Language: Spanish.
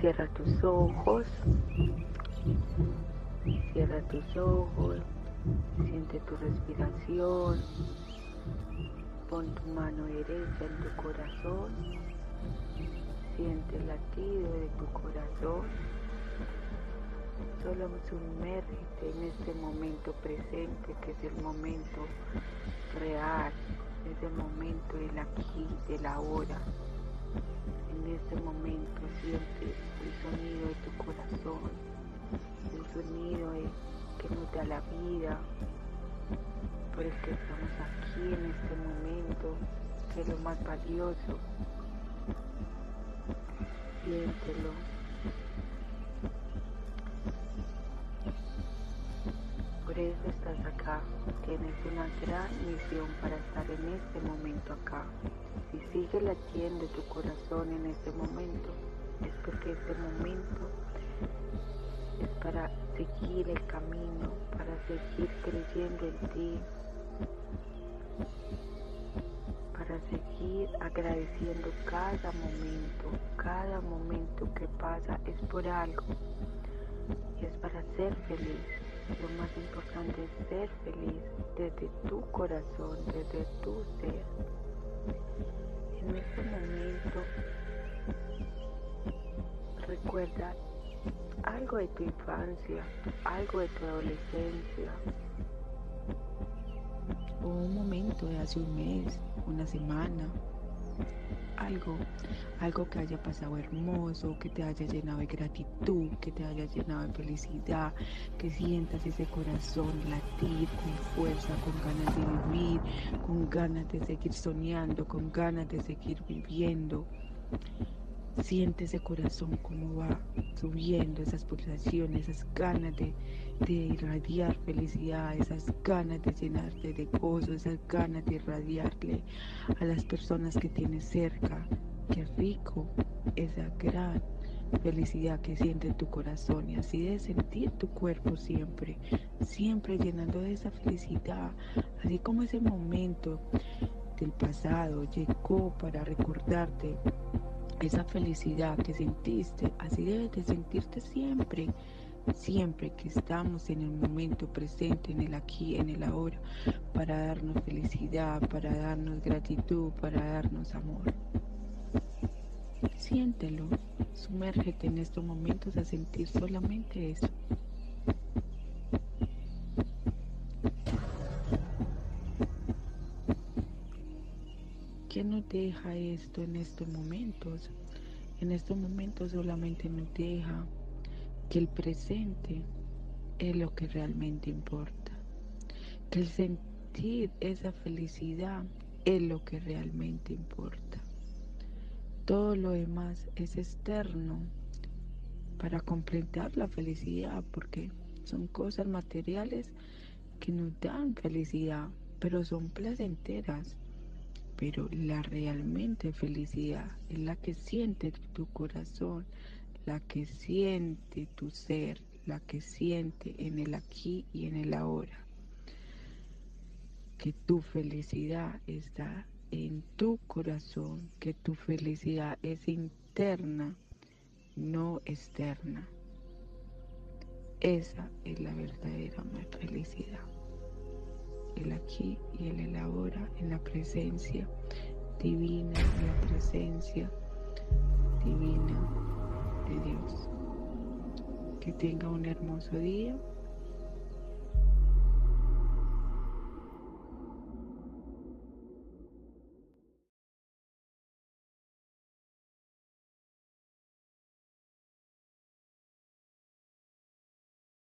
Cierra tus ojos. Cierra tus ojos. Siente tu respiración. Pon tu mano derecha en tu corazón. Siente el latido de tu corazón. Solo sumérgete en este momento presente, que es el momento real, es el momento del aquí, del ahora. La vida, por el que estamos aquí en este momento, que es lo más valioso. Siéntelo. Por eso estás acá. Tienes una gran misión para estar en este momento acá. Si sigue latiendo tu corazón en este momento, es porque este momento para seguir el camino, para seguir creyendo en ti, para seguir agradeciendo cada momento, cada momento que pasa es por algo y es para ser feliz. Lo más importante es ser feliz desde tu corazón, desde tu ser. En este momento recuerda algo de tu infancia, algo de tu adolescencia, o un momento de hace un mes, una semana, algo, algo que haya pasado hermoso, que te haya llenado de gratitud, que te haya llenado de felicidad, que sientas ese corazón latir con fuerza, con ganas de vivir, con ganas de seguir soñando, con ganas de seguir viviendo. Siente ese corazón como va subiendo, esas pulsaciones, esas ganas de, de irradiar felicidad, esas ganas de llenarte de gozo, esas ganas de irradiarle a las personas que tienes cerca. Qué rico esa gran felicidad que siente tu corazón y así de sentir tu cuerpo siempre, siempre llenando de esa felicidad, así como ese momento del pasado llegó para recordarte esa felicidad que sentiste, así debes de sentirte siempre, siempre que estamos en el momento presente, en el aquí, en el ahora, para darnos felicidad, para darnos gratitud, para darnos amor. Siéntelo, sumérgete en estos momentos a sentir solamente eso. ¿Qué nos deja esto en estos momentos? En estos momentos solamente nos deja que el presente es lo que realmente importa, que el sentir esa felicidad es lo que realmente importa. Todo lo demás es externo para completar la felicidad, porque son cosas materiales que nos dan felicidad, pero son placenteras pero la realmente felicidad es la que siente tu corazón, la que siente tu ser, la que siente en el aquí y en el ahora. Que tu felicidad está en tu corazón, que tu felicidad es interna, no externa. Esa es la verdadera felicidad el aquí y el ahora, en la presencia divina, en la presencia divina de Dios. Que tenga un hermoso día